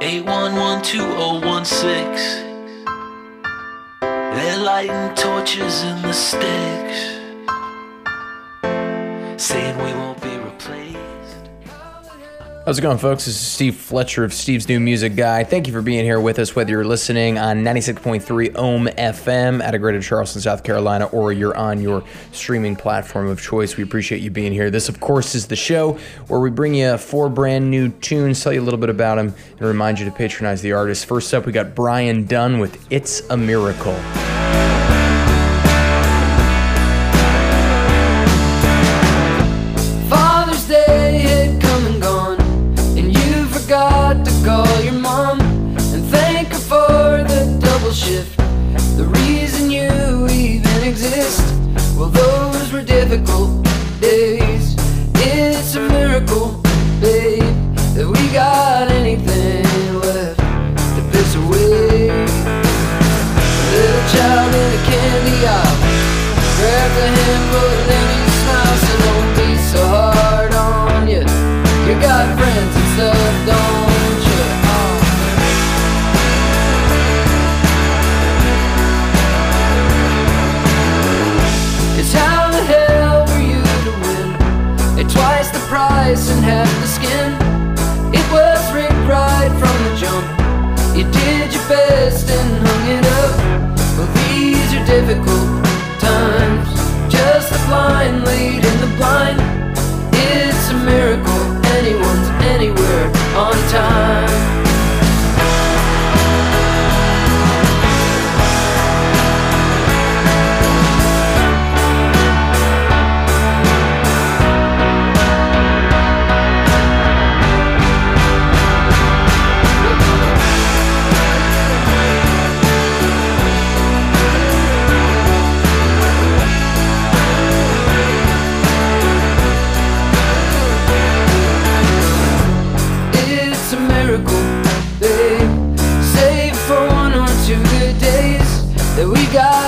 8112016. They're lighting torches in the sticks, saying we won't be replaced. How's it going, folks? This is Steve Fletcher of Steve's New Music Guide. Thank you for being here with us, whether you're listening on 96.3 Ohm FM out of Greater Charleston, South Carolina, or you're on your streaming platform of choice. We appreciate you being here. This, of course, is the show where we bring you four brand new tunes, tell you a little bit about them, and remind you to patronize the artist. First up, we got Brian Dunn with It's a Miracle. To call your mom and thank her for the double shift. The reason you even exist. Well, those were difficult days. It's a miracle, babe, that we got anything left to piss away. Little child in a candy aisle. Grab the handful and that we got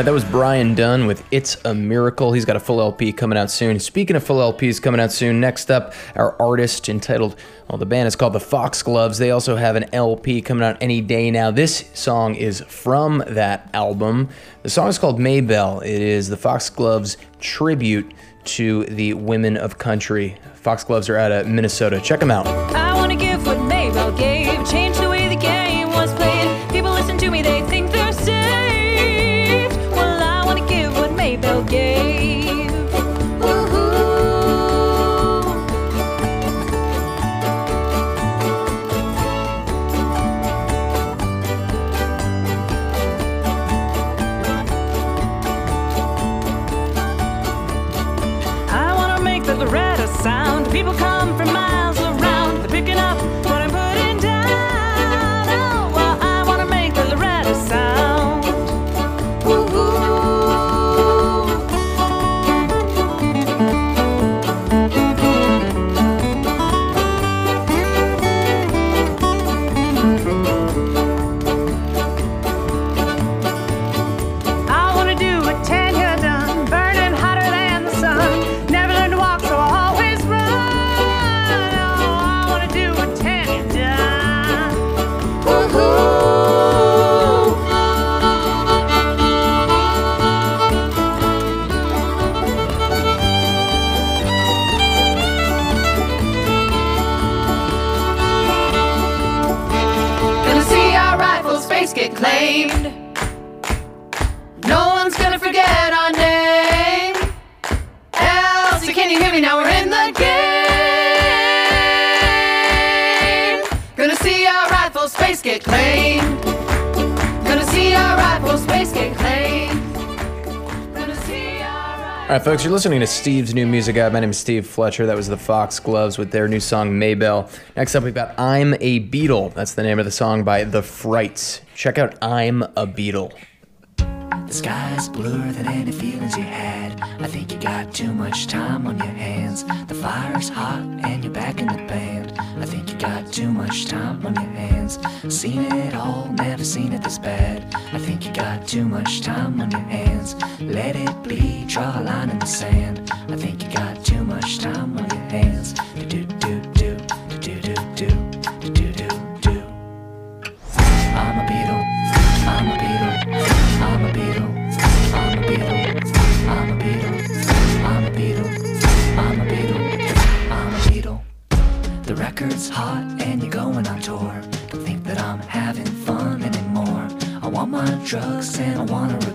right, that was Brian Dunn with It's a Miracle. He's got a full LP coming out soon. Speaking of full LPs coming out soon, next up, our artist entitled, well, the band is called the Foxgloves. They also have an LP coming out any day now. This song is from that album. The song is called Maybell. It is the Foxgloves tribute to the women of country. Foxgloves are out of Minnesota. Check them out. Maybell gave. I wanna make the Loretta sound. People come rifle get claimed. No one's gonna forget our name. Elsie, can you hear me now? We're in the game. Gonna see our rifle space get claimed. Gonna see our rifle space get claimed. All right, folks, you're listening to Steve's new music guide. My name is Steve Fletcher. That was the Foxgloves with their new song Maybell. Next up, we've got I'm a Beetle. That's the name of the song by The Frights. Check out I'm a Beetle. The sky's bluer than any feelings you had. I think you got too much time on your hands. The fire's hot and you're back in the band. I think too much time on your hands. Seen it all, never seen it this bad. I think you got too much time on your hands. Let it be, draw a line in the sand. I think you got too much time on your hands. Drugs and I wanna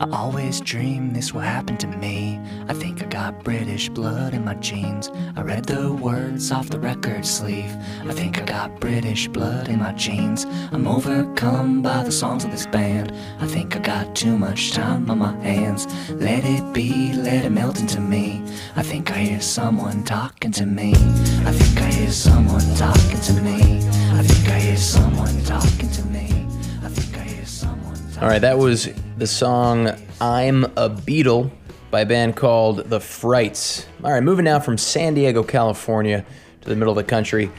I always dream this will happen to me. I think I got British blood in my jeans. I read the words off the record sleeve. I think I got British blood in my jeans. I'm overcome by the songs of this band. I think I got too much time on my hands. Let it be, let it melt into me. I think I hear someone talking to me. I think I hear someone talking to me. All right, that was the song I'm a Beetle by a band called The Frights. All right, moving now from San Diego, California to the middle of the country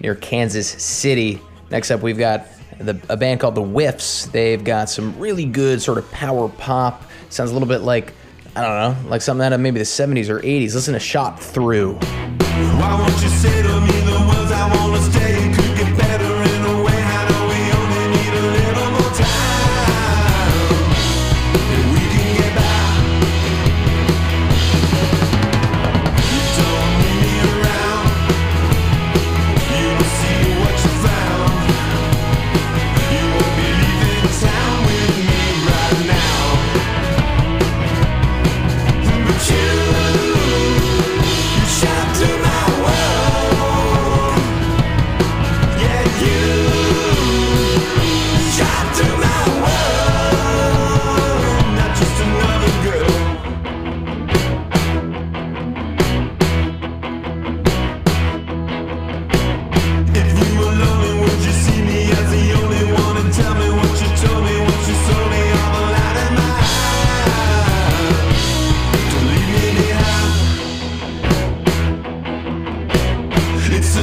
near Kansas City. Next up, we've got the, a band called The Whiffs. They've got some really good sort of power pop. Sounds a little bit like, I don't know, like something out of maybe the 70s or 80s. Listen to Shot Through. Why won't you say to me the words I wanna stay?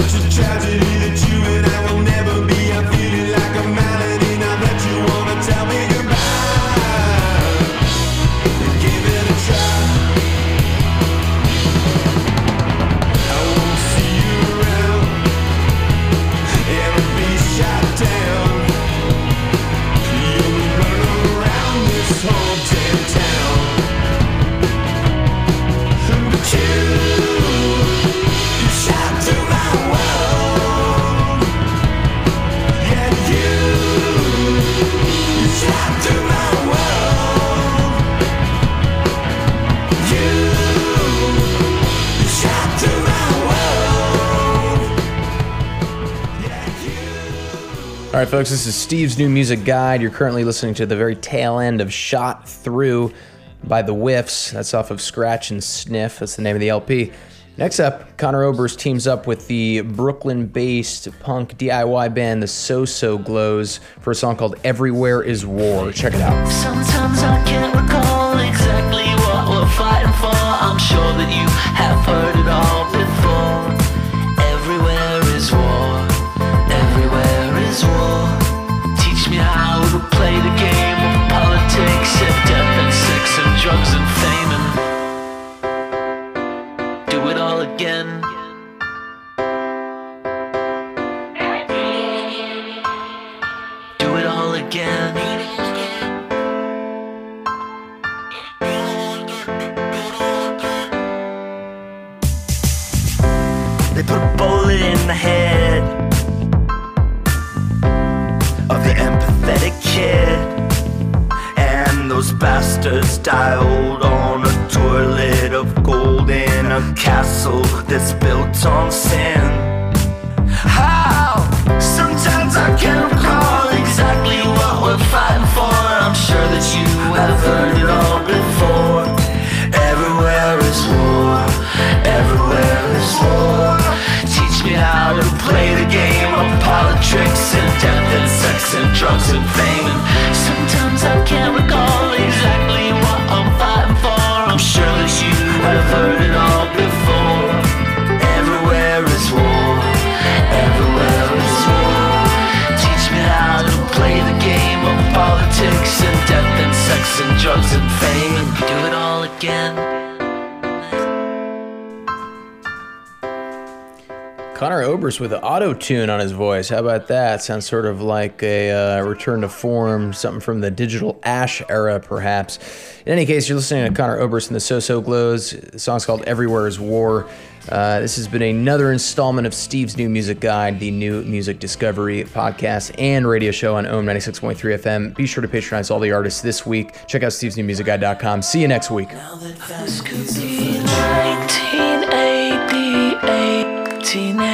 Such a tragedy that you All right, folks, this is Steve's new music guide. You're currently listening to the very tail end of Shot Through by The Whiffs. That's off of Scratch and Sniff. That's the name of the LP. Next up, Conor Oberst teams up with the Brooklyn based punk DIY band The So So Glos for a song called Everywhere Is War. Check it out. Those bastards die old on a toilet of gold in a castle that's built on sin. How? Sometimes I can't recall exactly what we're fighting for. I'm sure that you have heard it all before. Everywhere is war. Everywhere is war. Teach me how to play the game of politics and death and sex and drugs and fame. Sometimes I can't again. Conor Oberst with auto tune on his voice. How about that? Sounds sort of like a uh, return to form, something from the digital ash era, perhaps. In any case, you're listening to Conor Oberst and the So So Glos. The song's called Everywhere is War. Uh, this has been another installment of Steve's New Music Guide, the new music discovery podcast and radio show on Ohm 96.3 FM. Be sure to patronize all the artists this week. Check out stevesnewmusicguide.com. See you next week. 1988.